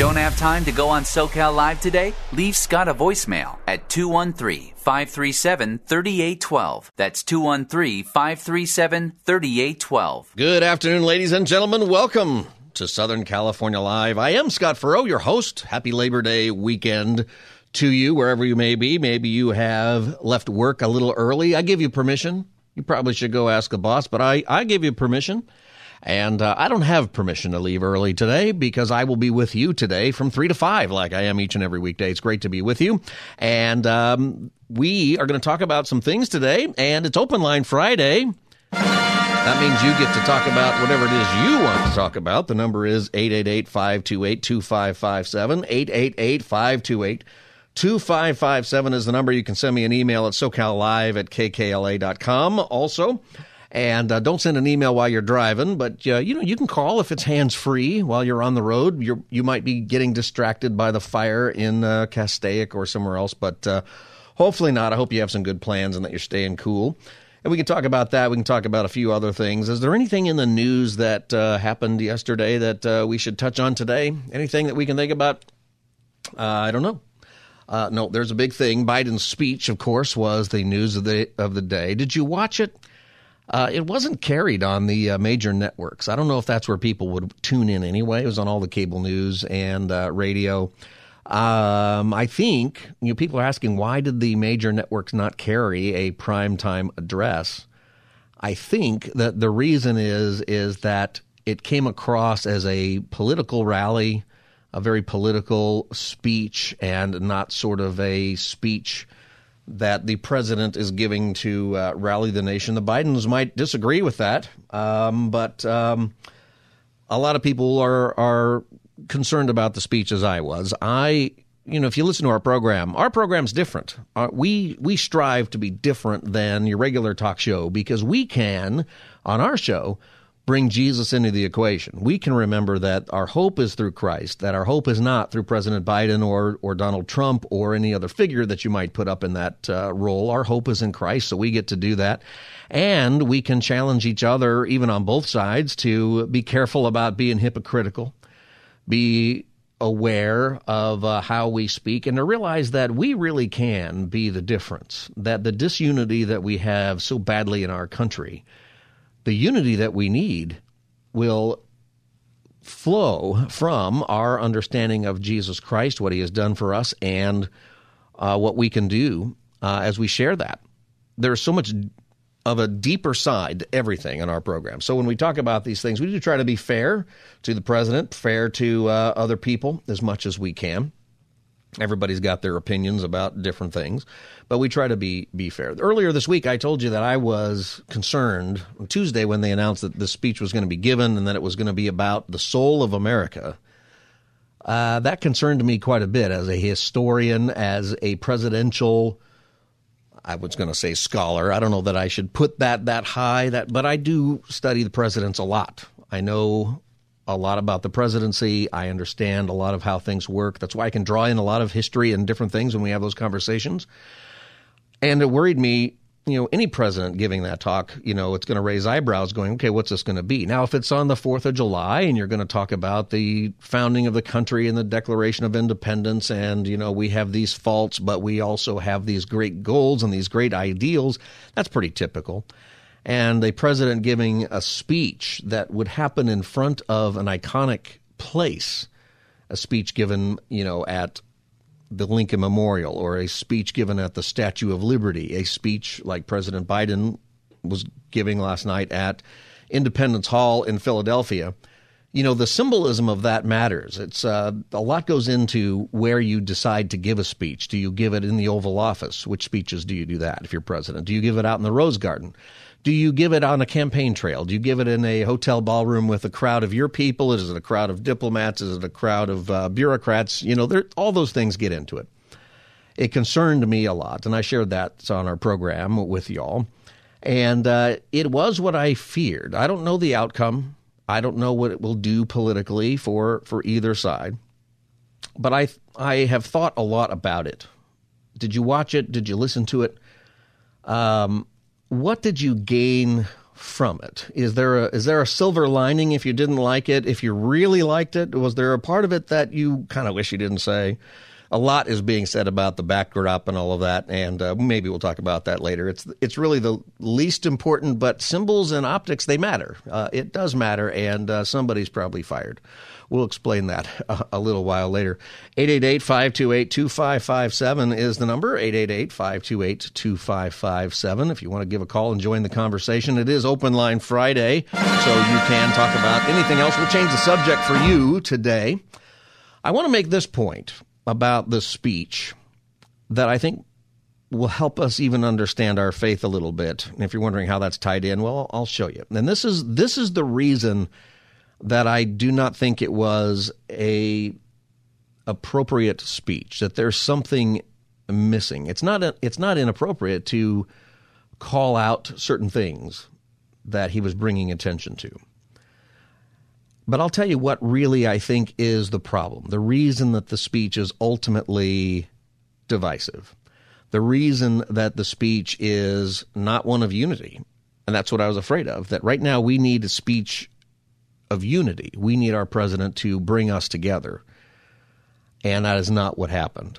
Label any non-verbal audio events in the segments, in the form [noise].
Don't have time to go on SoCal Live today? Leave Scott a voicemail at 213 537 3812. That's 213 537 3812. Good afternoon, ladies and gentlemen. Welcome to Southern California Live. I am Scott Furrow, your host. Happy Labor Day weekend to you, wherever you may be. Maybe you have left work a little early. I give you permission. You probably should go ask a boss, but I, I give you permission. And uh, I don't have permission to leave early today because I will be with you today from 3 to 5, like I am each and every weekday. It's great to be with you. And um, we are going to talk about some things today, and it's Open Line Friday. That means you get to talk about whatever it is you want to talk about. The number is 888 528 2557. 888 528 2557 is the number. You can send me an email at socallive at kkla.com. Also, and uh, don't send an email while you're driving, but uh, you know you can call if it's hands free while you're on the road. You you might be getting distracted by the fire in uh, Castaic or somewhere else, but uh, hopefully not. I hope you have some good plans and that you're staying cool. And we can talk about that. We can talk about a few other things. Is there anything in the news that uh, happened yesterday that uh, we should touch on today? Anything that we can think about? I don't know. no, there's a big thing. Biden's speech, of course, was the news of the of the day. Did you watch it? Uh, it wasn't carried on the uh, major networks. I don't know if that's where people would tune in anyway. It was on all the cable news and uh, radio. Um, I think you know people are asking why did the major networks not carry a primetime address? I think that the reason is is that it came across as a political rally, a very political speech, and not sort of a speech that the president is giving to uh, rally the nation. The Bidens might disagree with that, um, but um, a lot of people are are concerned about the speech as I was. I, you know, if you listen to our program, our program's different. Uh, we we strive to be different than your regular talk show because we can on our show bring Jesus into the equation. We can remember that our hope is through Christ, that our hope is not through President Biden or, or Donald Trump or any other figure that you might put up in that uh, role. Our hope is in Christ, so we get to do that. And we can challenge each other, even on both sides, to be careful about being hypocritical, be aware of uh, how we speak and to realize that we really can be the difference, that the disunity that we have so badly in our country – the unity that we need will flow from our understanding of Jesus Christ, what he has done for us, and uh, what we can do uh, as we share that. There's so much of a deeper side to everything in our program. So when we talk about these things, we do try to be fair to the president, fair to uh, other people as much as we can. Everybody's got their opinions about different things, but we try to be be fair. Earlier this week, I told you that I was concerned on Tuesday when they announced that this speech was going to be given and that it was going to be about the soul of America. Uh, that concerned me quite a bit as a historian, as a presidential. I was going to say scholar. I don't know that I should put that that high. That, but I do study the presidents a lot. I know a lot about the presidency. I understand a lot of how things work. That's why I can draw in a lot of history and different things when we have those conversations. And it worried me, you know, any president giving that talk, you know, it's going to raise eyebrows going, okay, what's this going to be? Now, if it's on the 4th of July and you're going to talk about the founding of the country and the Declaration of Independence, and, you know, we have these faults, but we also have these great goals and these great ideals, that's pretty typical and a president giving a speech that would happen in front of an iconic place, a speech given, you know, at the Lincoln Memorial or a speech given at the Statue of Liberty, a speech like President Biden was giving last night at Independence Hall in Philadelphia. You know, the symbolism of that matters. It's uh, a lot goes into where you decide to give a speech. Do you give it in the Oval Office? Which speeches do you do that if you're president? Do you give it out in the Rose Garden? Do you give it on a campaign trail? Do you give it in a hotel ballroom with a crowd of your people? Is it a crowd of diplomats? Is it a crowd of uh, bureaucrats? You know, all those things get into it. It concerned me a lot, and I shared that on our program with y'all. And uh, it was what I feared. I don't know the outcome. I don't know what it will do politically for, for either side. But I I have thought a lot about it. Did you watch it? Did you listen to it? Um, what did you gain from it? Is there a is there a silver lining if you didn't like it? If you really liked it, was there a part of it that you kind of wish you didn't say? A lot is being said about the backdrop and all of that, and uh, maybe we'll talk about that later. It's it's really the least important, but symbols and optics they matter. Uh, it does matter, and uh, somebody's probably fired. We'll explain that a, a little while later. 888 528 2557 is the number 888 528 2557. If you want to give a call and join the conversation, it is Open Line Friday, so you can talk about anything else. We'll change the subject for you today. I want to make this point about the speech that I think will help us even understand our faith a little bit. And if you're wondering how that's tied in, well, I'll show you. And this is this is the reason that I do not think it was a appropriate speech. That there's something missing. It's not a, it's not inappropriate to call out certain things that he was bringing attention to. But I'll tell you what really I think is the problem. The reason that the speech is ultimately divisive. The reason that the speech is not one of unity. And that's what I was afraid of. That right now we need a speech of unity. We need our president to bring us together. And that is not what happened.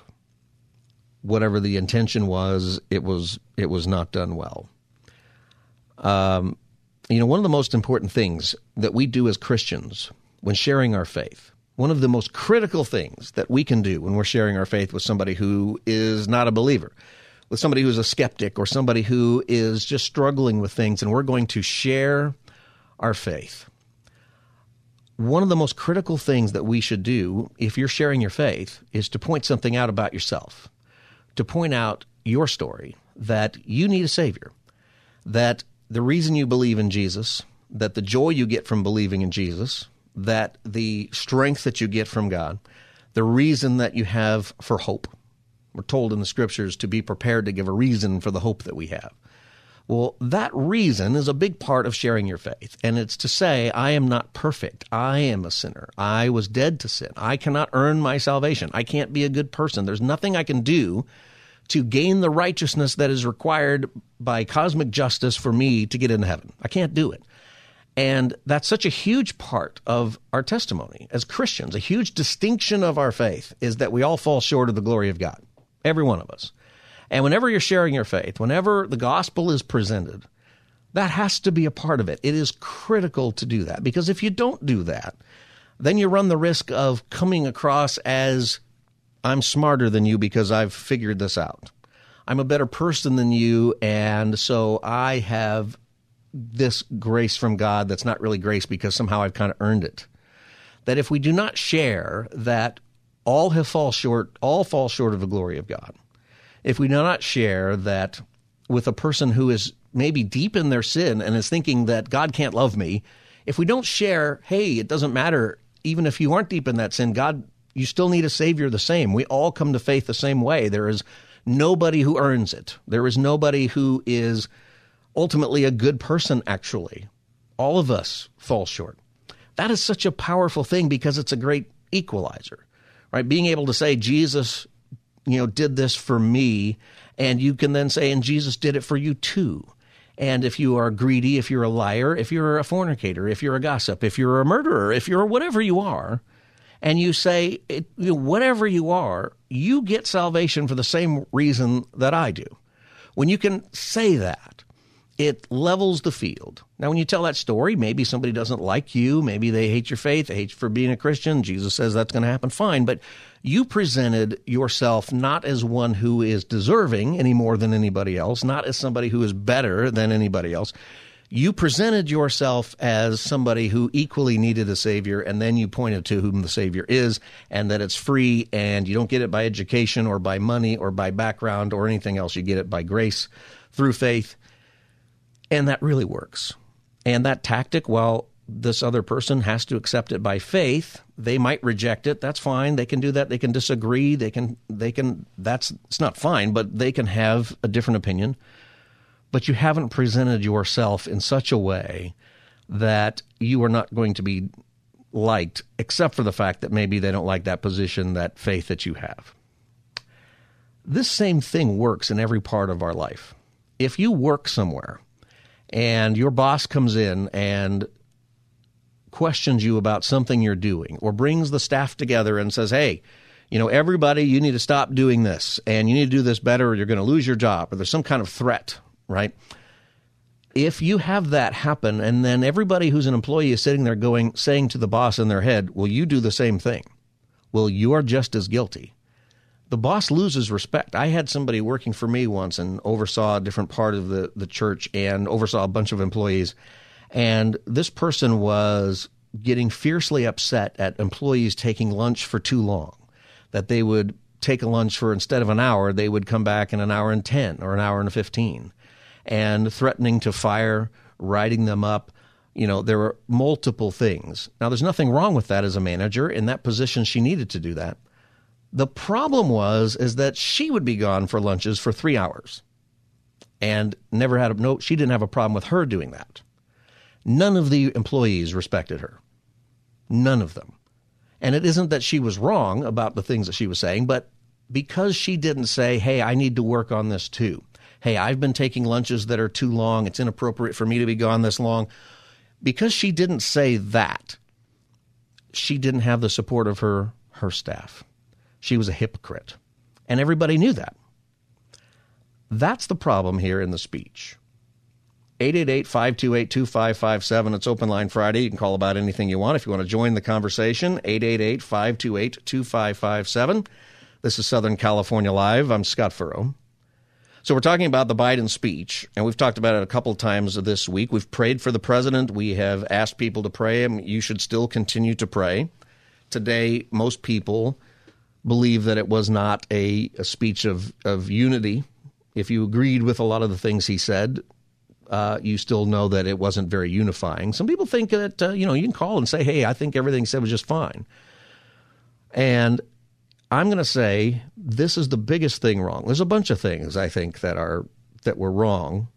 Whatever the intention was, it was it was not done well. Um, you know, one of the most important things that we do as Christians when sharing our faith, one of the most critical things that we can do when we're sharing our faith with somebody who is not a believer, with somebody who's a skeptic or somebody who is just struggling with things, and we're going to share our faith one of the most critical things that we should do if you're sharing your faith is to point something out about yourself, to point out your story that you need a Savior, that the reason you believe in Jesus, that the joy you get from believing in Jesus, that the strength that you get from God, the reason that you have for hope. We're told in the scriptures to be prepared to give a reason for the hope that we have. Well, that reason is a big part of sharing your faith. And it's to say, I am not perfect. I am a sinner. I was dead to sin. I cannot earn my salvation. I can't be a good person. There's nothing I can do to gain the righteousness that is required by cosmic justice for me to get into heaven. I can't do it. And that's such a huge part of our testimony as Christians. A huge distinction of our faith is that we all fall short of the glory of God. Every one of us. And whenever you're sharing your faith, whenever the gospel is presented, that has to be a part of it. It is critical to do that because if you don't do that, then you run the risk of coming across as I'm smarter than you because I've figured this out. I'm a better person than you, and so I have this grace from God that's not really grace because somehow I've kind of earned it. That if we do not share that all have fall short, all fall short of the glory of God, if we do not share that with a person who is maybe deep in their sin and is thinking that God can't love me, if we don't share, hey, it doesn't matter, even if you aren't deep in that sin, God, you still need a Savior the same. We all come to faith the same way. There is nobody who earns it, there is nobody who is ultimately a good person, actually. All of us fall short. That is such a powerful thing because it's a great equalizer, right? Being able to say, Jesus you know, did this for me. And you can then say, and Jesus did it for you too. And if you are greedy, if you're a liar, if you're a fornicator, if you're a gossip, if you're a murderer, if you're whatever you are, and you say, it, you know, whatever you are, you get salvation for the same reason that I do. When you can say that, it levels the field. Now, when you tell that story, maybe somebody doesn't like you, maybe they hate your faith, they hate you for being a Christian. Jesus says that's going to happen, fine. But you presented yourself not as one who is deserving any more than anybody else, not as somebody who is better than anybody else. You presented yourself as somebody who equally needed a Savior, and then you pointed to whom the Savior is, and that it's free, and you don't get it by education or by money or by background or anything else. You get it by grace through faith And that really works. And that tactic, while this other person has to accept it by faith, they might reject it. That's fine. They can do that. They can disagree. They can, they can, that's, it's not fine, but they can have a different opinion. But you haven't presented yourself in such a way that you are not going to be liked, except for the fact that maybe they don't like that position, that faith that you have. This same thing works in every part of our life. If you work somewhere and your boss comes in and questions you about something you're doing or brings the staff together and says, hey, you know, everybody, you need to stop doing this and you need to do this better or you're going to lose your job or there's some kind of threat, right? if you have that happen and then everybody who's an employee is sitting there going saying to the boss in their head well you do the same thing well you are just as guilty the boss loses respect i had somebody working for me once and oversaw a different part of the, the church and oversaw a bunch of employees and this person was getting fiercely upset at employees taking lunch for too long that they would take a lunch for instead of an hour they would come back in an hour and 10 or an hour and 15 and threatening to fire, writing them up. You know, there were multiple things. Now, there's nothing wrong with that as a manager. In that position, she needed to do that. The problem was is that she would be gone for lunches for three hours, and never had a no. She didn't have a problem with her doing that. None of the employees respected her. None of them. And it isn't that she was wrong about the things that she was saying, but because she didn't say, "Hey, I need to work on this too." hey, I've been taking lunches that are too long. It's inappropriate for me to be gone this long. Because she didn't say that, she didn't have the support of her, her staff. She was a hypocrite. And everybody knew that. That's the problem here in the speech. 888 528 2557. It's Open Line Friday. You can call about anything you want. If you want to join the conversation, 888 528 2557. This is Southern California Live. I'm Scott Furrow. So we're talking about the Biden speech, and we've talked about it a couple times this week. We've prayed for the president. We have asked people to pray. and you should still continue to pray. Today, most people believe that it was not a, a speech of, of unity. If you agreed with a lot of the things he said, uh, you still know that it wasn't very unifying. Some people think that, uh, you know, you can call and say, hey, I think everything he said was just fine. And I'm going to say this is the biggest thing wrong. There's a bunch of things I think that are that were wrong.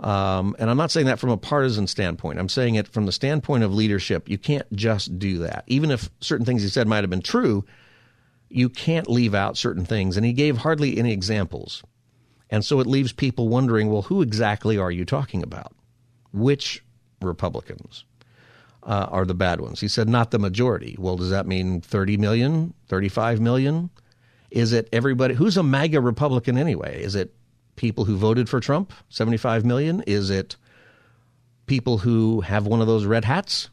Um, and I'm not saying that from a partisan standpoint. I'm saying it from the standpoint of leadership. You can't just do that. Even if certain things he said might have been true, you can't leave out certain things. And he gave hardly any examples. And so it leaves people wondering well, who exactly are you talking about? Which Republicans? uh, are the bad ones. He said, not the majority. Well, does that mean 30 million, 35 million? Is it everybody? Who's a MAGA Republican anyway? Is it people who voted for Trump, 75 million? Is it people who have one of those red hats?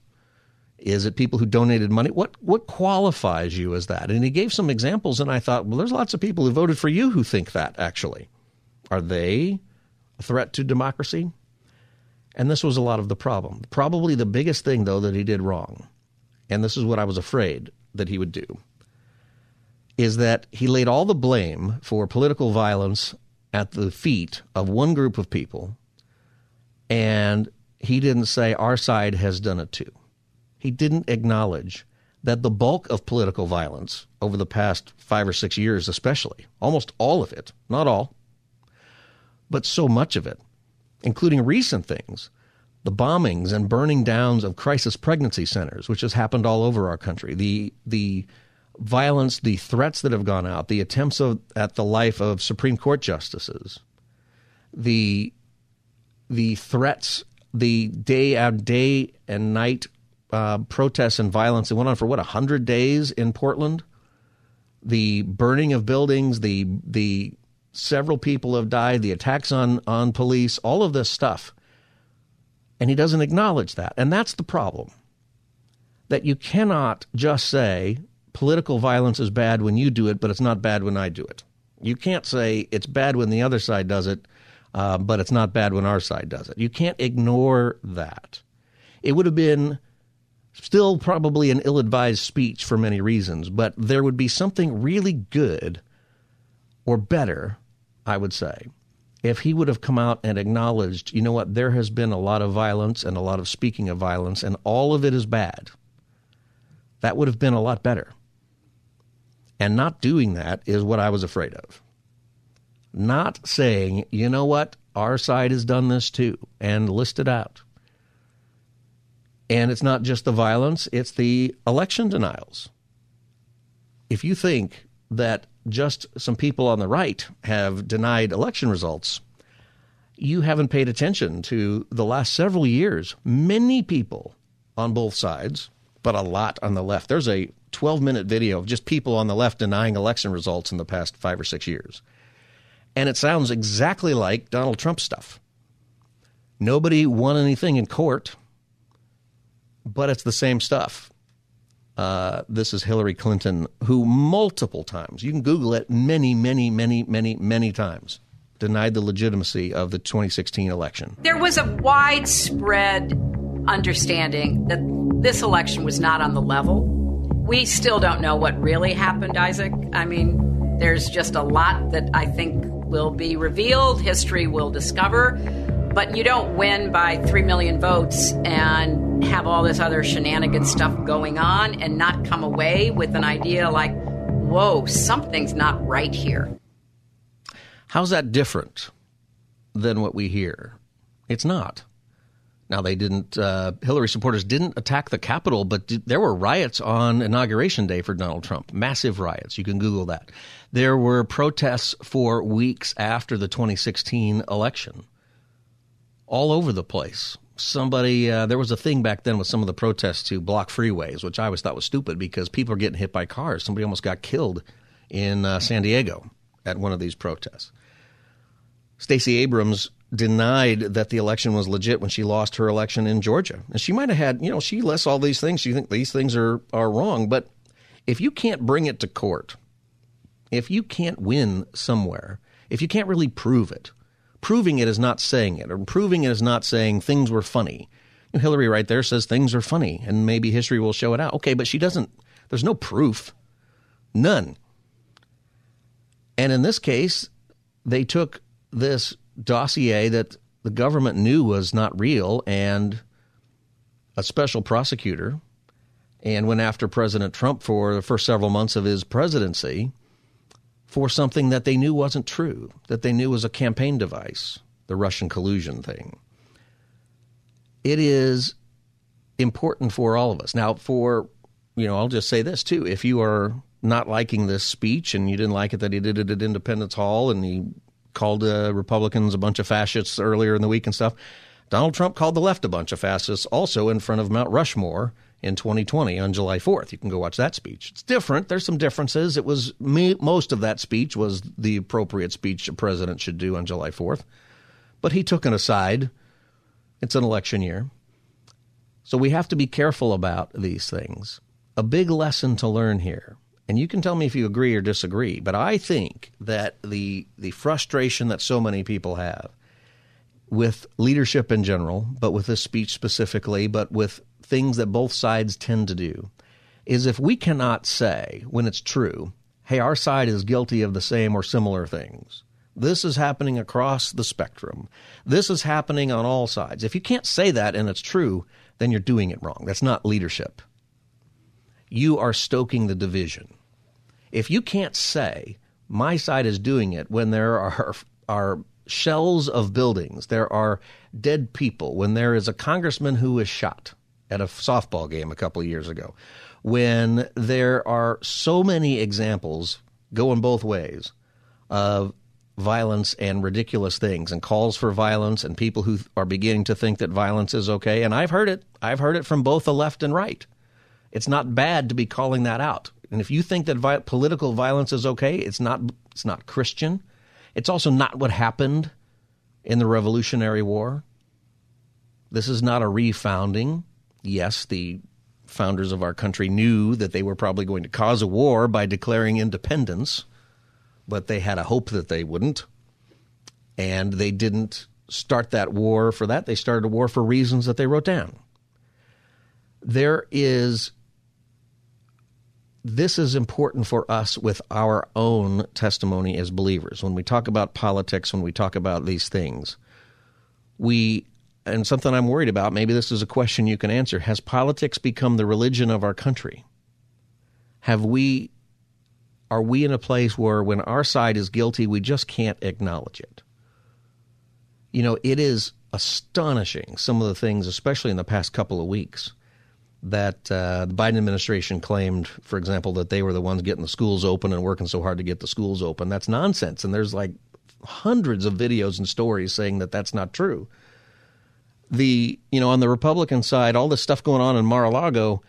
Is it people who donated money? What what qualifies you as that? And he gave some examples, and I thought, well, there's lots of people who voted for you who think that. Actually, are they a threat to democracy? And this was a lot of the problem. Probably the biggest thing, though, that he did wrong, and this is what I was afraid that he would do, is that he laid all the blame for political violence at the feet of one group of people, and he didn't say our side has done it too. He didn't acknowledge that the bulk of political violence over the past five or six years, especially, almost all of it, not all, but so much of it, including recent things, the bombings and burning downs of crisis pregnancy centers, which has happened all over our country, the the violence, the threats that have gone out, the attempts of, at the life of Supreme Court justices, the the threats, the day and day and night uh, protests and violence that went on for what hundred days in Portland, the burning of buildings, the the several people have died, the attacks on, on police, all of this stuff. And he doesn't acknowledge that. And that's the problem. That you cannot just say political violence is bad when you do it, but it's not bad when I do it. You can't say it's bad when the other side does it, uh, but it's not bad when our side does it. You can't ignore that. It would have been still probably an ill advised speech for many reasons, but there would be something really good or better I would say, if he would have come out and acknowledged, you know what, there has been a lot of violence and a lot of speaking of violence, and all of it is bad, that would have been a lot better. And not doing that is what I was afraid of. Not saying, you know what, our side has done this too, and list it out. And it's not just the violence, it's the election denials. If you think that just some people on the right have denied election results, you haven't paid attention to the last several years. Many people on both sides, but a lot on the left. There's a 12 minute video of just people on the left denying election results in the past five or six years. And it sounds exactly like Donald Trump stuff. Nobody won anything in court, but it's the same stuff. Uh, this is Hillary Clinton, who multiple times, you can Google it many, many, many, many, many times, denied the legitimacy of the 2016 election. There was a widespread understanding that this election was not on the level. We still don't know what really happened, Isaac. I mean, there's just a lot that I think will be revealed, history will discover. But you don't win by 3 million votes and have all this other shenanigan stuff going on and not come away with an idea like, whoa, something's not right here. How's that different than what we hear? It's not. Now, they didn't, uh, Hillary supporters didn't attack the Capitol, but did, there were riots on Inauguration Day for Donald Trump. Massive riots. You can Google that. There were protests for weeks after the 2016 election all over the place. Somebody, uh, there was a thing back then with some of the protests to block freeways, which I always thought was stupid because people are getting hit by cars. Somebody almost got killed in uh, San Diego at one of these protests. Stacey Abrams denied that the election was legit when she lost her election in Georgia. And she might have had, you know, she lists all these things. She thinks these things are, are wrong. But if you can't bring it to court, if you can't win somewhere, if you can't really prove it, proving it is not saying it, or proving it is not saying things were funny. Hillary right there says things are funny, and maybe history will show it out. Okay, but she doesn't, there's no proof. None. And in this case, they took this dossier that the government knew was not real and a special prosecutor and went after President Trump for the first several months of his presidency for something that they knew wasn't true, that they knew was a campaign device, the Russian collusion thing. It is important for all of us. Now, for, you know, I'll just say this too. If you are not liking this speech and you didn't like it that he did it at Independence Hall and he called uh, Republicans a bunch of fascists earlier in the week and stuff. Donald Trump called the left a bunch of fascists also in front of Mount Rushmore in 2020 on July 4th. You can go watch that speech. It's different. There's some differences. It was me, most of that speech was the appropriate speech a president should do on July 4th. But he took an aside. It's an election year. So we have to be careful about these things. A big lesson to learn here and you can tell me if you agree or disagree, but I think that the the frustration that so many people have with leadership in general, but with this speech specifically, but with things that both sides tend to do, is if we cannot say when it's true, hey, our side is guilty of the same or similar things. This is happening across the spectrum. This is happening on all sides. If you can't say that and it's true, then you're doing it wrong. That's not leadership you are stoking the division. If you can't say, my side is doing it when there are, are shells of buildings, there are dead people, when there is a congressman who is shot at a softball game a couple of years ago, when there are so many examples going both ways of violence and ridiculous things and calls for violence and people who are beginning to think that violence is okay. And I've heard it. I've heard it from both the left and right. It's not bad to be calling that out. And if you think that vi- political violence is okay, it's not it's not Christian. It's also not what happened in the Revolutionary War. This is not a refounding. Yes, the founders of our country knew that they were probably going to cause a war by declaring independence, but they had a hope that they wouldn't. And they didn't start that war for that. They started a war for reasons that they wrote down. There is this is important for us with our own testimony as believers. When we talk about politics, when we talk about these things, we, and something I'm worried about, maybe this is a question you can answer Has politics become the religion of our country? Have we, are we in a place where when our side is guilty, we just can't acknowledge it? You know, it is astonishing, some of the things, especially in the past couple of weeks that uh, the Biden administration claimed, for example, that they were the ones getting the schools open and working so hard to get the schools open. That's nonsense. And there's like hundreds of videos and stories saying that that's not true. The, you know, on the Republican side, all this stuff going on in Mar a Lago,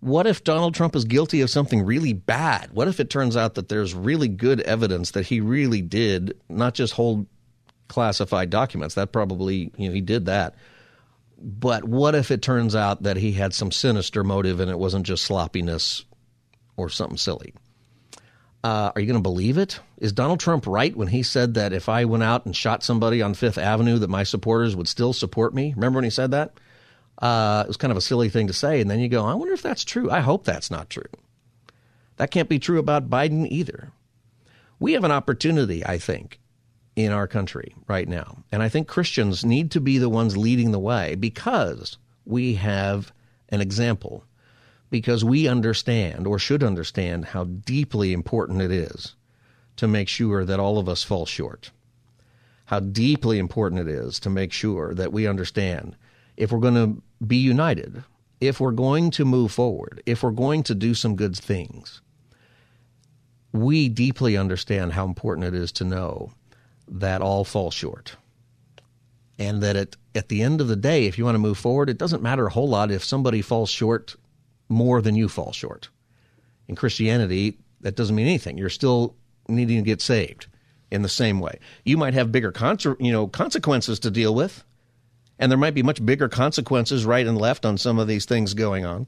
what if Donald Trump is guilty of something really bad? What if it turns out that there's really good evidence that he really did not just hold classified documents? That probably, you know, he did that but what if it turns out that he had some sinister motive and it wasn't just sloppiness or something silly? Uh, are you going to believe it? Is Donald Trump right when he said that if I went out and shot somebody on Fifth Avenue, that my supporters would still support me? Remember when he said that? Uh, it was kind of a silly thing to say. And then you go, I wonder if that's true. I hope that's not true. That can't be true about Biden either. We have an opportunity, I think, in our country right now. And I think Christians need to be the ones leading the way because we have an example, because we understand or should understand how deeply important it is to make sure that all of us fall short. How deeply important it is to make sure that we understand if we're going to be united, if we're going to move forward, if we're going to do some good things. We deeply understand how important it is to know that all fall short. And that it, at the end of the day, if you want to move forward, it doesn't matter a whole lot if somebody falls short more than you fall short. In Christianity, that doesn't mean anything. You're still needing to get saved in the same way. You might have bigger con- you know, consequences to deal with, and there might be much bigger consequences right and left on some of these things going on.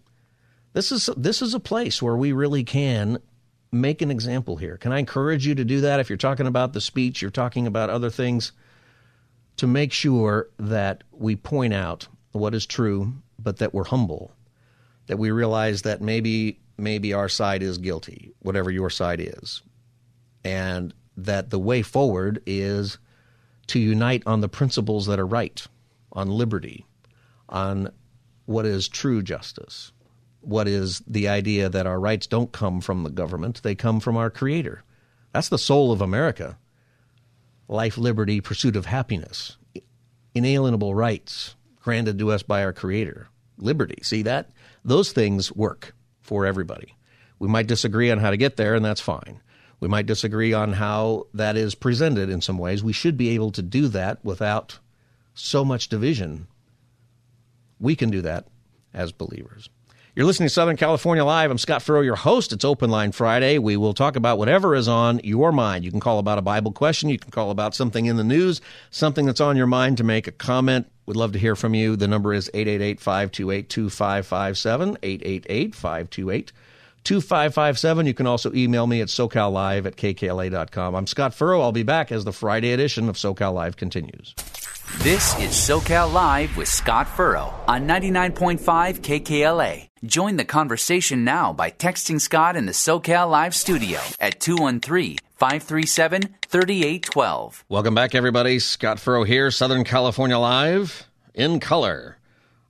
This is this is a place where we really can make an example here. Can I encourage you to do that if you're talking about the speech, you're talking about other things, to make sure that we point out what is true, but that we're humble, that we realize that maybe maybe our side is guilty, whatever your side is, and that the way forward is to unite on the principles that are right, on liberty, on what is true justice, what is the idea that our rights don't come from the government, they come from our Creator. That's the soul of America life, liberty, pursuit of happiness, inalienable rights granted to us by our Creator. Liberty. See that? Those things work for everybody. We might disagree on how to get there, and that's fine. We might disagree on how that is presented in some ways. We should be able to do that without so much division. We can do that as believers. You're listening to Southern California Live. I'm Scott Furrow, your host. It's Open Line Friday. We will talk about whatever is on your mind. You can call about a Bible question. You can call about something in the news, something that's on your mind to make a comment. We'd love to hear from you. The number is 888 528 2557. 888 528 2557. You can also email me at socallive at kkla.com. I'm Scott Furrow. I'll be back as the Friday edition of SoCal Live continues. This is SoCal Live with Scott Furrow on 99.5 KKLA. Join the conversation now by texting Scott in the SoCal Live studio at 213 537 3812. Welcome back, everybody. Scott Furrow here, Southern California Live in color.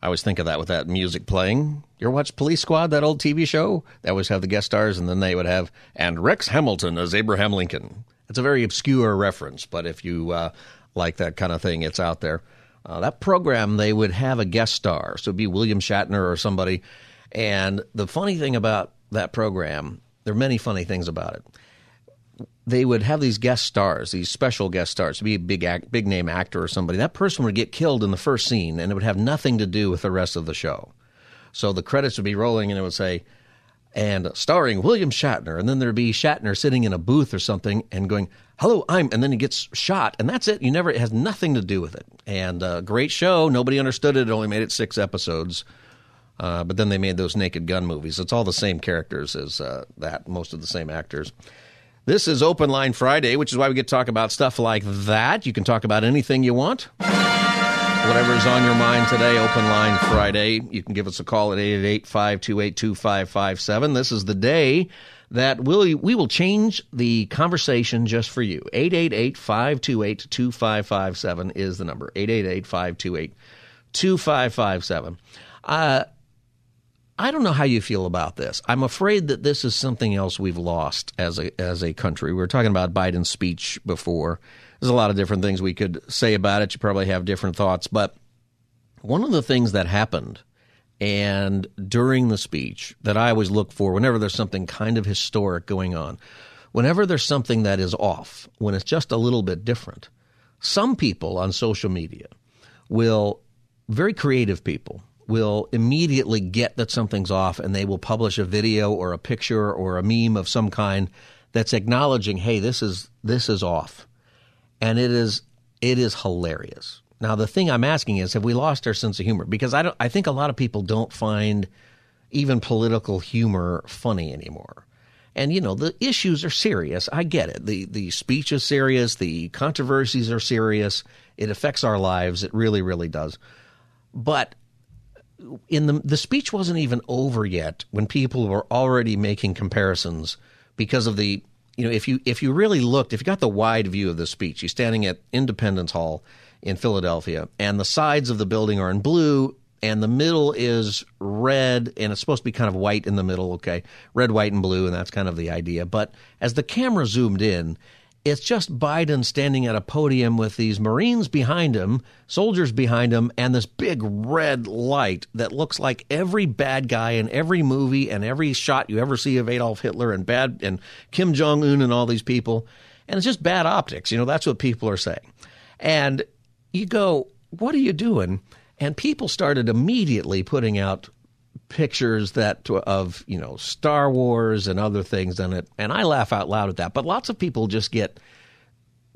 I always think of that with that music playing. You ever watch Police Squad, that old TV show? They always have the guest stars, and then they would have, and Rex Hamilton as Abraham Lincoln. It's a very obscure reference, but if you uh, like that kind of thing, it's out there. Uh, that program, they would have a guest star. So it'd be William Shatner or somebody. And the funny thing about that program, there are many funny things about it. They would have these guest stars, these special guest stars, to be a big act, big name actor or somebody. That person would get killed in the first scene, and it would have nothing to do with the rest of the show. So the credits would be rolling, and it would say, and starring William Shatner. And then there'd be Shatner sitting in a booth or something and going, hello, I'm, and then he gets shot. And that's it. You never, it has nothing to do with it. And uh, great show. Nobody understood it. It only made it six episodes. Uh, but then they made those Naked Gun movies. It's all the same characters as uh, that, most of the same actors. This is Open Line Friday, which is why we get to talk about stuff like that. You can talk about anything you want. Whatever's on your mind today, Open Line Friday. You can give us a call at 888 528 2557. This is the day that we'll, we will change the conversation just for you. 888 528 2557 is the number. 888 528 2557. Uh, I don't know how you feel about this. I'm afraid that this is something else we've lost as a as a country. We were talking about Biden's speech before. There's a lot of different things we could say about it. You probably have different thoughts, but one of the things that happened and during the speech that I always look for whenever there's something kind of historic going on, whenever there's something that is off, when it's just a little bit different, some people on social media will very creative people will immediately get that something's off and they will publish a video or a picture or a meme of some kind that's acknowledging, hey, this is this is off. And it is it is hilarious. Now the thing I'm asking is have we lost our sense of humor? Because I don't I think a lot of people don't find even political humor funny anymore. And you know, the issues are serious. I get it. The the speech is serious, the controversies are serious. It affects our lives. It really, really does. But in the the speech wasn't even over yet when people were already making comparisons because of the you know if you if you really looked if you got the wide view of the speech you're standing at Independence Hall in Philadelphia and the sides of the building are in blue and the middle is red and it's supposed to be kind of white in the middle okay red white and blue and that's kind of the idea but as the camera zoomed in it's just Biden standing at a podium with these Marines behind him, soldiers behind him, and this big red light that looks like every bad guy in every movie and every shot you ever see of Adolf Hitler and bad and Kim Jong Un and all these people. And it's just bad optics. You know, that's what people are saying. And you go, what are you doing? And people started immediately putting out pictures that of you know Star Wars and other things in it, and I laugh out loud at that. But lots of people just get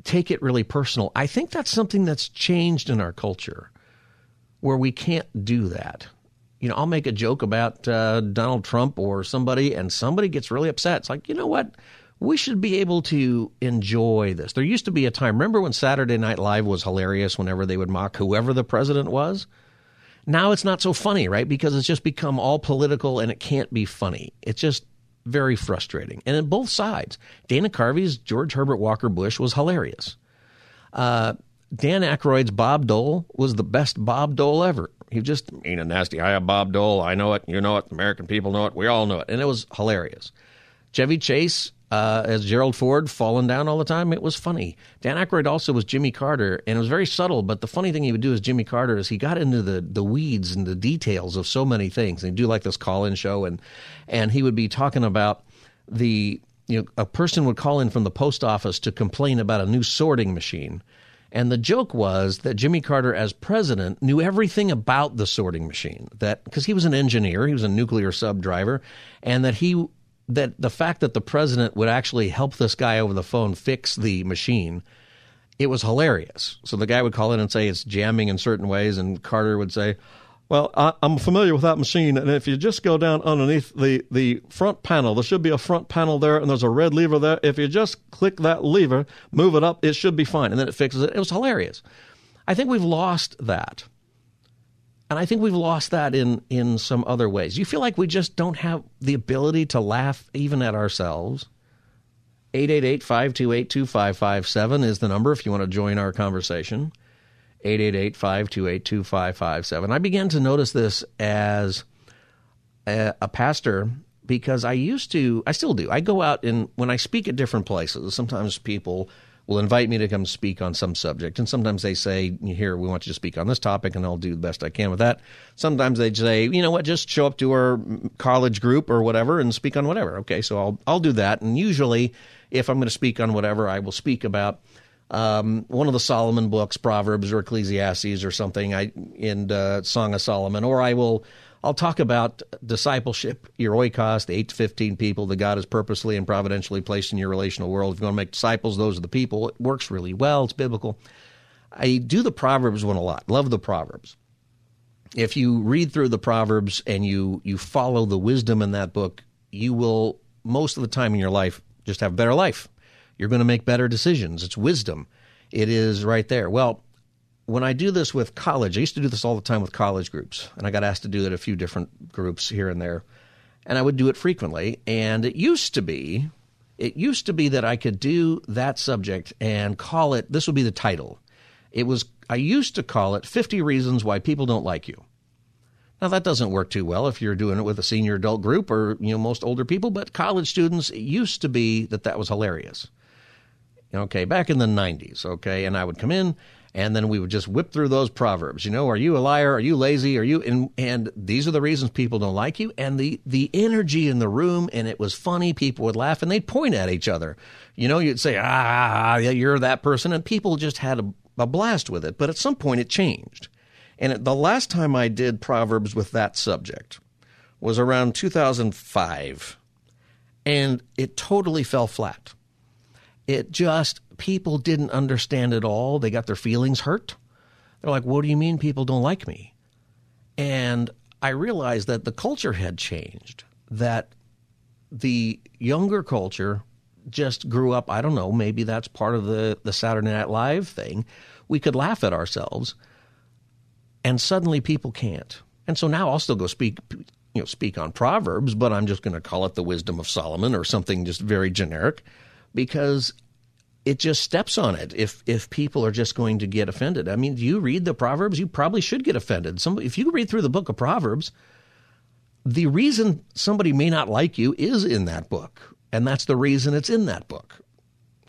take it really personal. I think that's something that's changed in our culture, where we can't do that. You know, I'll make a joke about uh, Donald Trump or somebody, and somebody gets really upset. It's like, you know what? We should be able to enjoy this. There used to be a time. Remember when Saturday Night Live was hilarious? Whenever they would mock whoever the president was now it's not so funny, right? Because it's just become all political and it can't be funny. It's just very frustrating. And in both sides, Dana Carvey's George Herbert Walker Bush was hilarious. Uh, Dan Aykroyd's Bob Dole was the best Bob Dole ever. He just mean and nasty. I have Bob Dole. I know it. You know it. American people know it. We all know it. And it was hilarious. Chevy Chase uh, as Gerald Ford falling down all the time. It was funny. Dan Aykroyd also was Jimmy Carter, and it was very subtle. But the funny thing he would do as Jimmy Carter is he got into the the weeds and the details of so many things. And he'd do like this call in show, and and he would be talking about the you know a person would call in from the post office to complain about a new sorting machine. And the joke was that Jimmy Carter, as president, knew everything about the sorting machine. That because he was an engineer, he was a nuclear sub driver, and that he that the fact that the president would actually help this guy over the phone fix the machine, it was hilarious. So the guy would call in and say it's jamming in certain ways, and Carter would say, well, I, am familiar with that machine, and if you just go down underneath the, the front panel, there should be a front panel there, and there's a red lever there. If you just click that lever, move it up, it should be fine. And then it fixes it. It was hilarious. I think we've lost that. And I think we've lost that in, in some other ways. You feel like we just don't have the ability to laugh even at ourselves. 888 528 2557 is the number if you want to join our conversation. 888 528 2557. I began to notice this as a, a pastor because I used to, I still do. I go out and when I speak at different places, sometimes people will invite me to come speak on some subject. And sometimes they say, here, we want you to speak on this topic, and I'll do the best I can with that. Sometimes they say, you know what, just show up to our college group or whatever and speak on whatever. Okay, so I'll, I'll do that. And usually, if I'm going to speak on whatever, I will speak about um, one of the Solomon books, Proverbs or Ecclesiastes or something, I, in uh, Song of Solomon, or I will I'll talk about discipleship, your oikos, the 8 to 15 people that God has purposely and providentially placed in your relational world. If you want to make disciples, those are the people. It works really well. It's biblical. I do the Proverbs one a lot. Love the Proverbs. If you read through the Proverbs and you, you follow the wisdom in that book, you will, most of the time in your life, just have a better life. You're going to make better decisions. It's wisdom. It is right there. Well, when I do this with college, I used to do this all the time with college groups, and I got asked to do it a few different groups here and there, and I would do it frequently. And it used to be, it used to be that I could do that subject and call it. This would be the title. It was I used to call it 50 Reasons Why People Don't Like You. Now that doesn't work too well if you're doing it with a senior adult group or you know most older people, but college students it used to be that that was hilarious. Okay, back in the 90s, okay, and I would come in and then we would just whip through those proverbs. You know, are you a liar? Are you lazy? Are you and and these are the reasons people don't like you and the the energy in the room and it was funny, people would laugh and they'd point at each other. You know, you'd say, "Ah, yeah, you're that person." And people just had a a blast with it. But at some point, it changed. And the last time I did Proverbs with that subject was around 2005. And it totally fell flat. It just, people didn't understand it all. They got their feelings hurt. They're like, what do you mean people don't like me? And I realized that the culture had changed, that the younger culture just grew up. I don't know, maybe that's part of the, the Saturday Night Live thing. We could laugh at ourselves, and suddenly people can't. And so now I'll still go speak, you know, speak on Proverbs, but I'm just going to call it the Wisdom of Solomon or something just very generic, because it just steps on it. If if people are just going to get offended, I mean, do you read the Proverbs? You probably should get offended. Some, if you read through the book of Proverbs, the reason somebody may not like you is in that book and that's the reason it's in that book.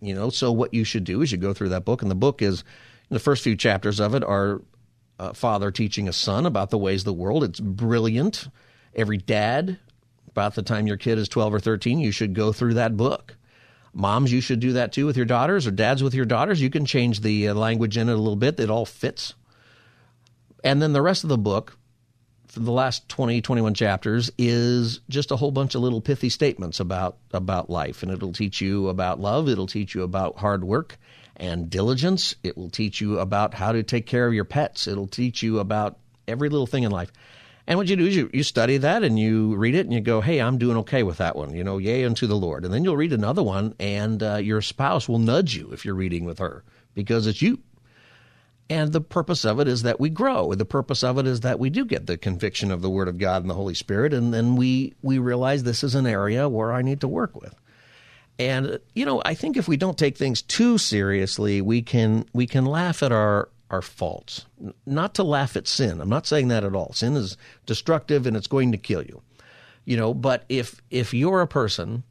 You know, so what you should do is you go through that book, and the book is the first few chapters of it are a father teaching a son about the ways of the world. It's brilliant. Every dad, about the time your kid is 12 or 13, you should go through that book. Moms, you should do that too with your daughters, or dads with your daughters. You can change the uh, language in it a little bit, it all fits. And then the rest of the book for the last 20, 21 chapters is just a whole bunch of little pithy statements about, about life. And it'll teach you about love. It'll teach you about hard work and diligence. It will teach you about how to take care of your pets. It'll teach you about every little thing in life. And what you do is you, you study that and you read it and you go, hey, I'm doing okay with that one. You know, yay unto the Lord. And then you'll read another one and uh, your spouse will nudge you if you're reading with her because it's you. And the purpose of it is that we grow. The purpose of it is that we do get the conviction of the Word of God and the Holy Spirit, and then we we realize this is an area where I need to work with. And you know, I think if we don't take things too seriously, we can we can laugh at our our faults. Not to laugh at sin. I'm not saying that at all. Sin is destructive and it's going to kill you. You know, but if if you're a person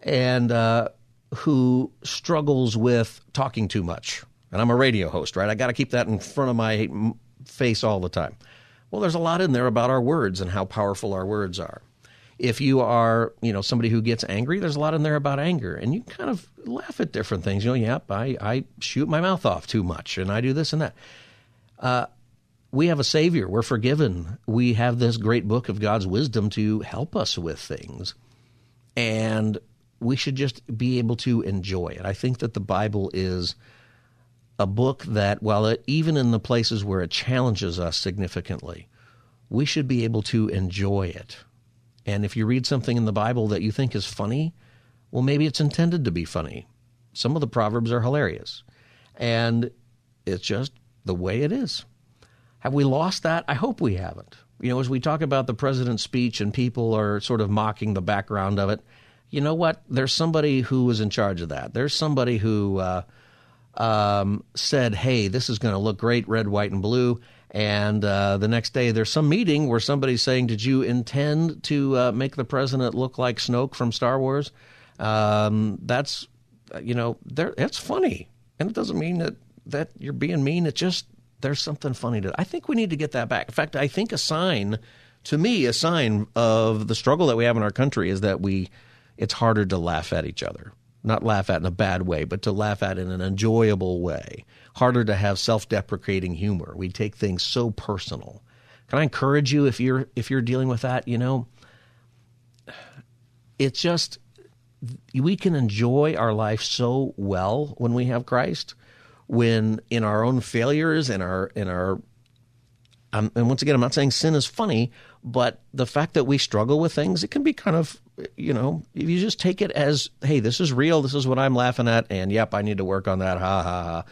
and uh, who struggles with talking too much and I'm a radio host, right? I got to keep that in front of my face all the time. Well, there's a lot in there about our words and how powerful our words are. If you are, you know, somebody who gets angry, there's a lot in there about anger, and you kind of laugh at different things. You know, yep, I, I shoot my mouth off too much, and I do this and that. Uh, we have a Savior. We're forgiven. We have this great book of God's wisdom to help us with things, and we should just be able to enjoy it. I think that the Bible is a book that, while it, even in the places where it challenges us significantly, we should be able to enjoy it. And if you read something in the Bible that you think is funny, well, maybe it's intended to be funny. Some of the Proverbs are hilarious. And it's just the way it is. Have we lost that? I hope we haven't. You know, as we talk about the president's speech and people are sort of mocking the background of it, you know what? There's somebody who was in charge of that. There's somebody who uh, um, said, "Hey, this is going to look great, red, white, and blue." And uh, the next day, there's some meeting where somebody's saying, "Did you intend to uh, make the president look like Snoke from Star Wars?" Um, that's, you know, that's funny, and it doesn't mean that that you're being mean. It just there's something funny to. It. I think we need to get that back. In fact, I think a sign, to me, a sign of the struggle that we have in our country is that we, it's harder to laugh at each other not laugh at in a bad way, but to laugh at in an enjoyable way. Harder to have self-deprecating humor. We take things so personal. Can I encourage you if you're if you're dealing with that, you know, it's just we can enjoy our life so well when we have Christ. When in our own failures and our in our um, and once again, I'm not saying sin is funny, but the fact that we struggle with things, it can be kind of, you know, if you just take it as, hey, this is real, this is what I'm laughing at, and yep, I need to work on that, ha ha ha.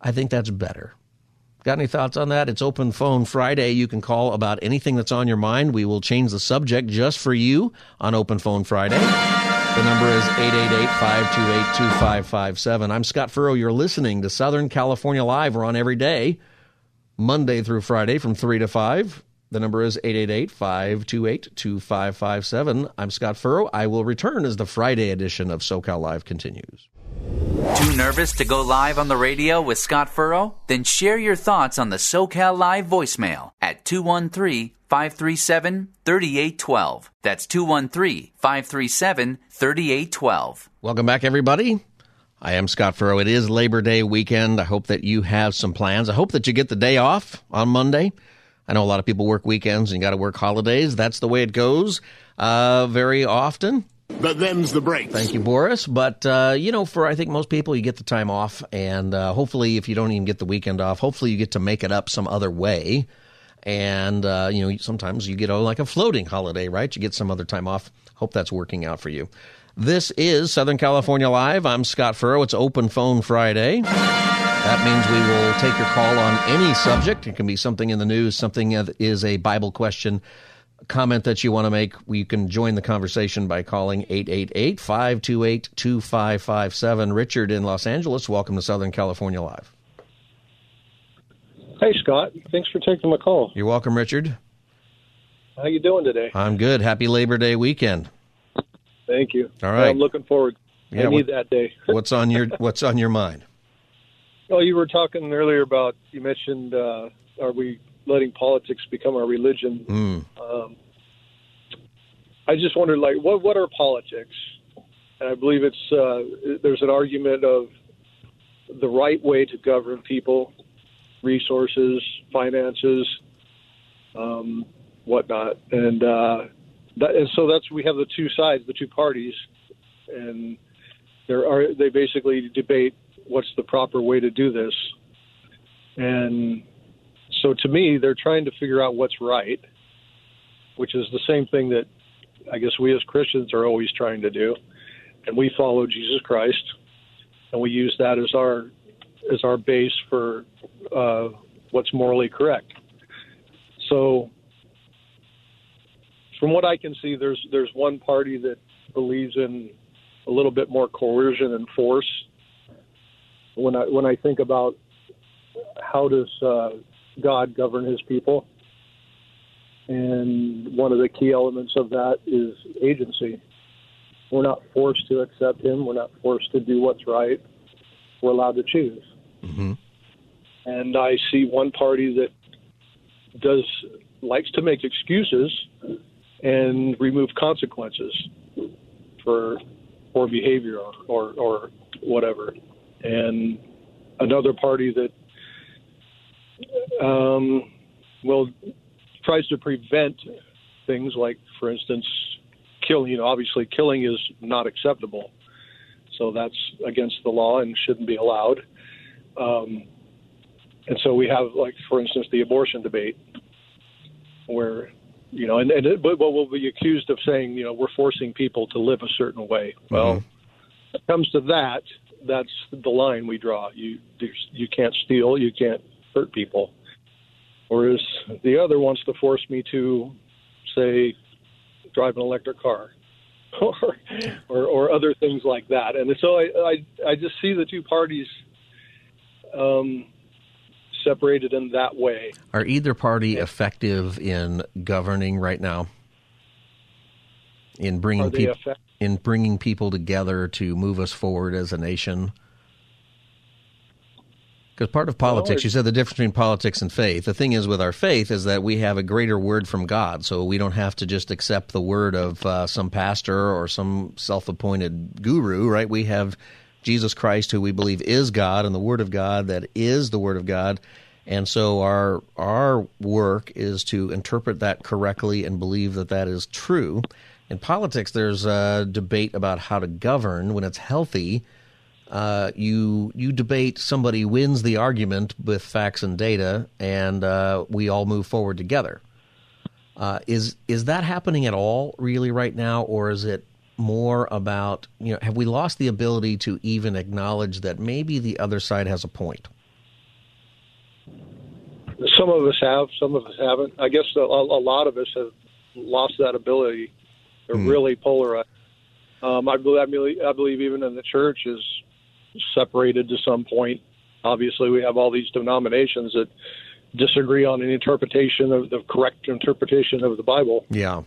I think that's better. Got any thoughts on that? It's open phone Friday. You can call about anything that's on your mind. We will change the subject just for you on Open Phone Friday. The number is 888-528-2557. I'm Scott Furrow. You're listening to Southern California Live. We're on every day, Monday through Friday from 3 to 5. The number is 888-528-2557. I'm Scott Furrow. I will return as the Friday edition of SoCal Live continues. Too nervous to go live on the radio with Scott Furrow? Then share your thoughts on the SoCal Live voicemail at 213 537 3812. That's 213 537 3812. Welcome back, everybody. I am Scott Furrow. It is Labor Day weekend. I hope that you have some plans. I hope that you get the day off on Monday. I know a lot of people work weekends and you got to work holidays. That's the way it goes uh, very often. But them's the breaks. Thank you, Boris. But, uh, you know, for I think most people, you get the time off. And uh, hopefully, if you don't even get the weekend off, hopefully you get to make it up some other way. And, uh, you know, sometimes you get a, like a floating holiday, right? You get some other time off. Hope that's working out for you. This is Southern California Live. I'm Scott Furrow. It's Open Phone Friday. That means we will take your call on any subject. It can be something in the news, something that is a Bible question comment that you want to make, you can join the conversation by calling 888 528 2557. Richard in Los Angeles, welcome to Southern California Live. Hey, Scott. Thanks for taking my call. You're welcome, Richard. How you doing today? I'm good. Happy Labor Day weekend. Thank you. All right. I'm looking forward. Yeah, I need what- that day. [laughs] What's on your What's on your mind? Well, you were talking earlier about you mentioned uh, are we letting politics become our religion? Mm. Um, I just wondered, like, what what are politics? And I believe it's uh, there's an argument of the right way to govern people, resources, finances, um, whatnot, and uh, that, and so that's we have the two sides, the two parties, and there are they basically debate what's the proper way to do this, and so to me they're trying to figure out what's right, which is the same thing that I guess we as Christians are always trying to do, and we follow Jesus Christ, and we use that as our as our base for uh, what's morally correct. So, from what I can see, there's there's one party that believes in a little bit more coercion and force. When I when I think about how does uh, God govern His people, and one of the key elements of that is agency. We're not forced to accept Him. We're not forced to do what's right. We're allowed to choose. Mm-hmm. And I see one party that does likes to make excuses and remove consequences for poor behavior or, or, or whatever. And another party that um, well tries to prevent things like, for instance, killing. You know, obviously, killing is not acceptable, so that's against the law and shouldn't be allowed. Um, and so we have, like, for instance, the abortion debate, where you know, and, and it, but, we'll be accused of saying, you know, we're forcing people to live a certain way. Well, when it comes to that, that's the line we draw. You you can't steal, you can't hurt people. Whereas the other wants to force me to, say, drive an electric car, [laughs] or or, or other things like that. And so I, I I just see the two parties um, separated in that way. Are either party effective in governing right now? In bringing people in bringing people together to move us forward as a nation? Because part of politics, it- you said the difference between politics and faith. The thing is with our faith is that we have a greater word from God, so we don't have to just accept the word of uh, some pastor or some self-appointed guru, right? We have Jesus Christ, who we believe is God, and the Word of God that is the Word of God. And so our our work is to interpret that correctly and believe that that is true. In politics, there's a debate about how to govern when it's healthy. Uh, you you debate somebody wins the argument with facts and data, and uh, we all move forward together. Uh, is is that happening at all really right now, or is it more about you know have we lost the ability to even acknowledge that maybe the other side has a point? some of us have, some of us haven't. I guess a, a lot of us have lost that ability. They're Hmm. really polarized. Um, I, believe, I believe, I believe even in the church is separated to some point. Obviously, we have all these denominations that disagree on an interpretation of the correct interpretation of the Bible. Yeah.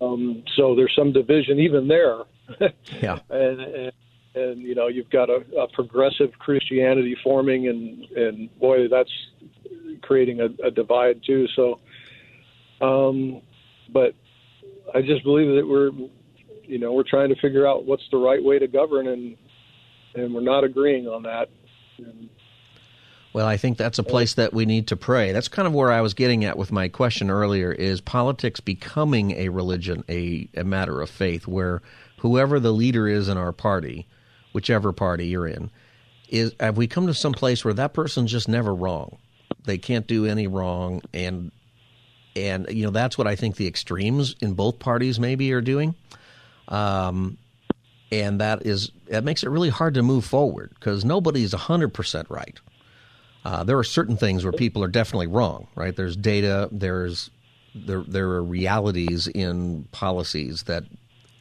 Um, so there's some division even there. [laughs] Yeah. [laughs] and, and and you know you've got a, a progressive Christianity forming, and and boy, that's creating a, a divide too. So, um, but I just believe that we're, you know, we're trying to figure out what's the right way to govern, and and we're not agreeing on that. And, Well, I think that's a place that we need to pray. That's kind of where I was getting at with my question earlier is politics becoming a religion, a, a matter of faith, where whoever the leader is in our party, whichever party you're in, is have we come to some place where that person's just never wrong. They can't do any wrong and and you know that's what I think the extremes in both parties maybe are doing. Um and that is that makes it really hard to move forward because nobody's 100% right. Uh, there are certain things where people are definitely wrong, right? There's data, there's there there are realities in policies that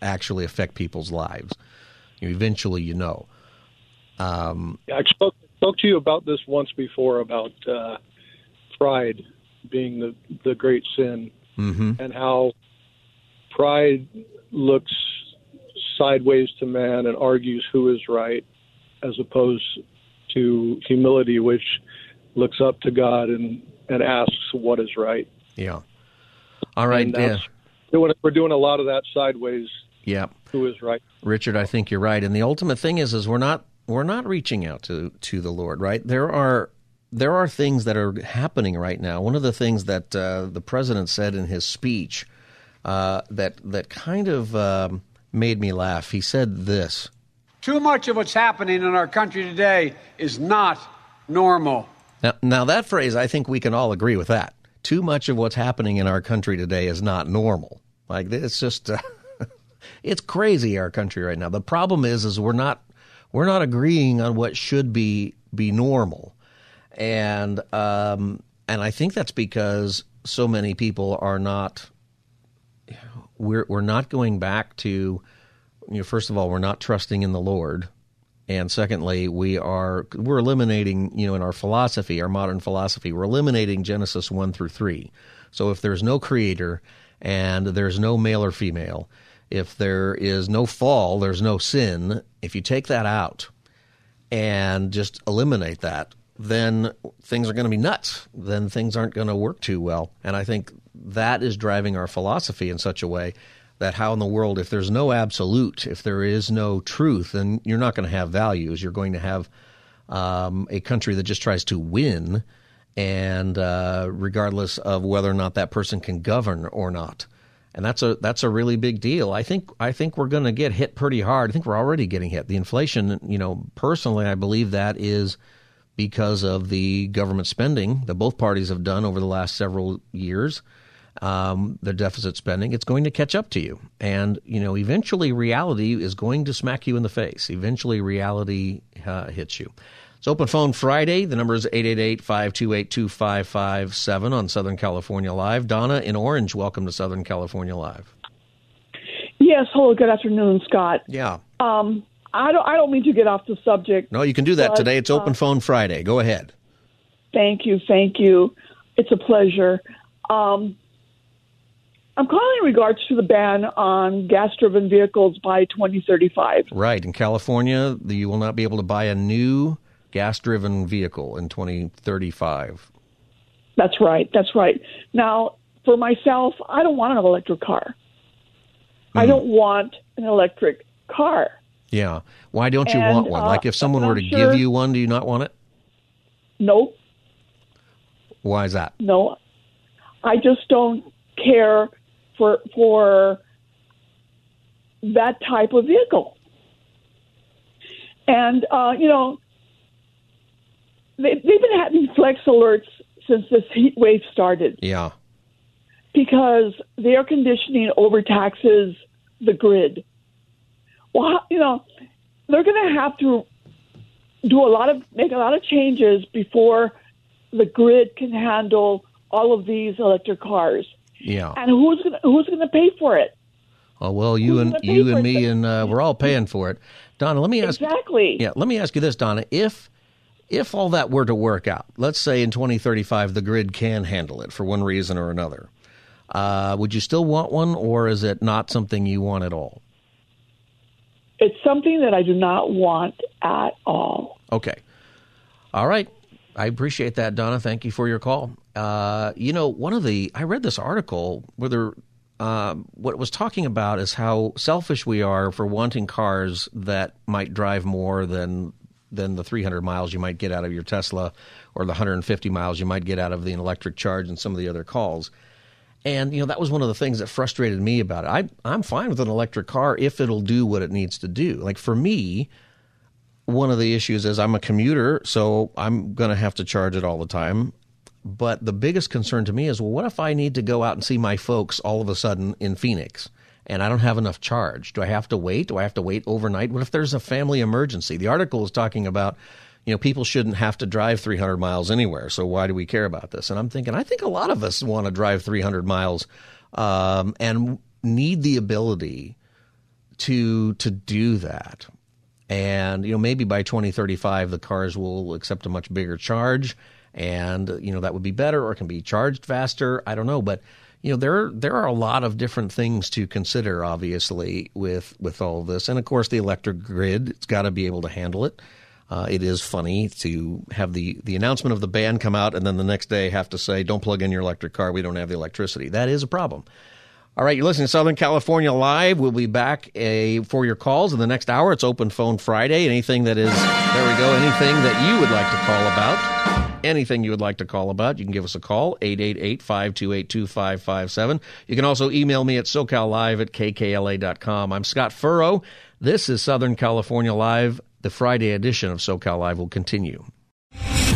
actually affect people's lives. You eventually, you know. Um, I spoke spoke to you about this once before about uh, pride being the the great sin, mhm. and how pride looks sideways to man and argues who is right, as opposed to humility, which looks up to God and and asks what is right. Yeah. All right. Yeah. Doing, we're doing a lot of that sideways. Yeah. Who is right? Richard, I think you're right. And the ultimate thing is, is we're not we're not reaching out to to the Lord, right? There are there are things that are happening right now. One of the things that uh, the president said in his speech uh, that that kind of um, made me laugh. He said this. Too much of what's happening in our country today is not normal. Now, now that phrase, I think we can all agree with that. Too much of what's happening in our country today is not normal. Like it's just, uh, [laughs] it's crazy our country right now. The problem is, is we're not we're not agreeing on what should be be normal, and um, and I think that's because so many people are not. We're we're not going back to, you know, first of all, we're not trusting in the Lord. And secondly we are we're eliminating you know in our philosophy our modern philosophy we're eliminating genesis 1 through 3 so if there's no creator and there's no male or female if there is no fall there's no sin if you take that out and just eliminate that then things are going to be nuts then things aren't going to work too well and i think that is driving our philosophy in such a way that how in the world, if there's no absolute, if there is no truth, then you're not going to have values. You're going to have um, a country that just tries to win, and uh, regardless of whether or not that person can govern or not. And that's a that's a really big deal. I think I think we're going to get hit pretty hard. I think we're already getting hit. The inflation, you know, personally, I believe that is because of the government spending that both parties have done over the last several years um, the deficit spending, it's going to catch up to you. And, you know, eventually reality is going to smack you in the face. Eventually reality uh, hits you. It's Open Phone Friday. The number is 888-528-2557 on Southern California Live. Donna in Orange, welcome to Southern California Live. Yes, hello, good afternoon, Scott. Yeah. Um, I don't I don't mean to get off the subject. No, you can do that but, today. It's Open uh, Phone Friday. Go ahead. Thank you, thank you. It's a pleasure. Um, I'm calling in regards to the ban on gas-driven vehicles by 2035. Right. In California, you will not be able to buy a new gas-driven vehicle in 2035. That's right. That's right. Now, for myself, I don't want an electric car. I Hmm. don't want an electric car. Yeah. Why don't you And, want one? uh, like if someone were to I'm give you one, do you not want it? Nope. Why is that? No, I just don't care for for that type of vehicle. And uh, you know, they, they've been having flex alerts since this heat wave started Yeah. because the air conditioning overtaxes the grid. Well, you know, they're going to have to do a lot of make a lot of changes before the grid can handle all of these electric cars. Yeah. And who's gonna who's gonna pay for it? Oh well, you Who's and you and me it? and uh, we're all paying for it. Donna, let me ask. Exactly. Yeah, let me ask you this, Donna. If if all that were to work out, let's say in 2035 the grid can handle it for one reason or another, uh, would you still want one, or is it not something you want at all? It's something that I do not want at all. Okay. All right. I appreciate that, Donna. Thank you for your call. Uh, you know, one of the I read this article where there, uh, what it was talking about is how selfish we are for wanting cars that might drive more than than the 300 miles you might get out of your Tesla or the 150 miles you might get out of the electric charge and some of the other calls. And you know that was one of the things that frustrated me about it. I I'm fine with an electric car if it'll do what it needs to do. Like for me, one of the issues is I'm a commuter, so I'm going to have to charge it all the time. But the biggest concern to me is, well, what if I need to go out and see my folks all of a sudden in Phoenix and I don't have enough charge? Do I have to wait? Do I have to wait overnight? What if there's a family emergency? The article is talking about, you know, people shouldn't have to drive 300 miles anywhere. So why do we care about this? And I'm thinking, I think a lot of us want to drive 300 miles um, and need the ability to to do that. And you know, maybe by 2035 the cars will accept a much bigger charge and you know that would be better or can be charged faster, I don't know, but you know there there are a lot of different things to consider obviously with with all this. And of course the electric grid it's got to be able to handle it. Uh, it is funny to have the, the announcement of the ban come out and then the next day have to say, don't plug in your electric car. We don't have the electricity. That is a problem. All right, you're listening to Southern California Live. We'll be back a, for your calls in the next hour. It's Open Phone Friday. Anything that is, there we go, anything that you would like to call about, anything you would like to call about, you can give us a call, 888 528 2557. You can also email me at socallive at kkla.com. I'm Scott Furrow. This is Southern California Live. The Friday edition of SoCal Live will continue.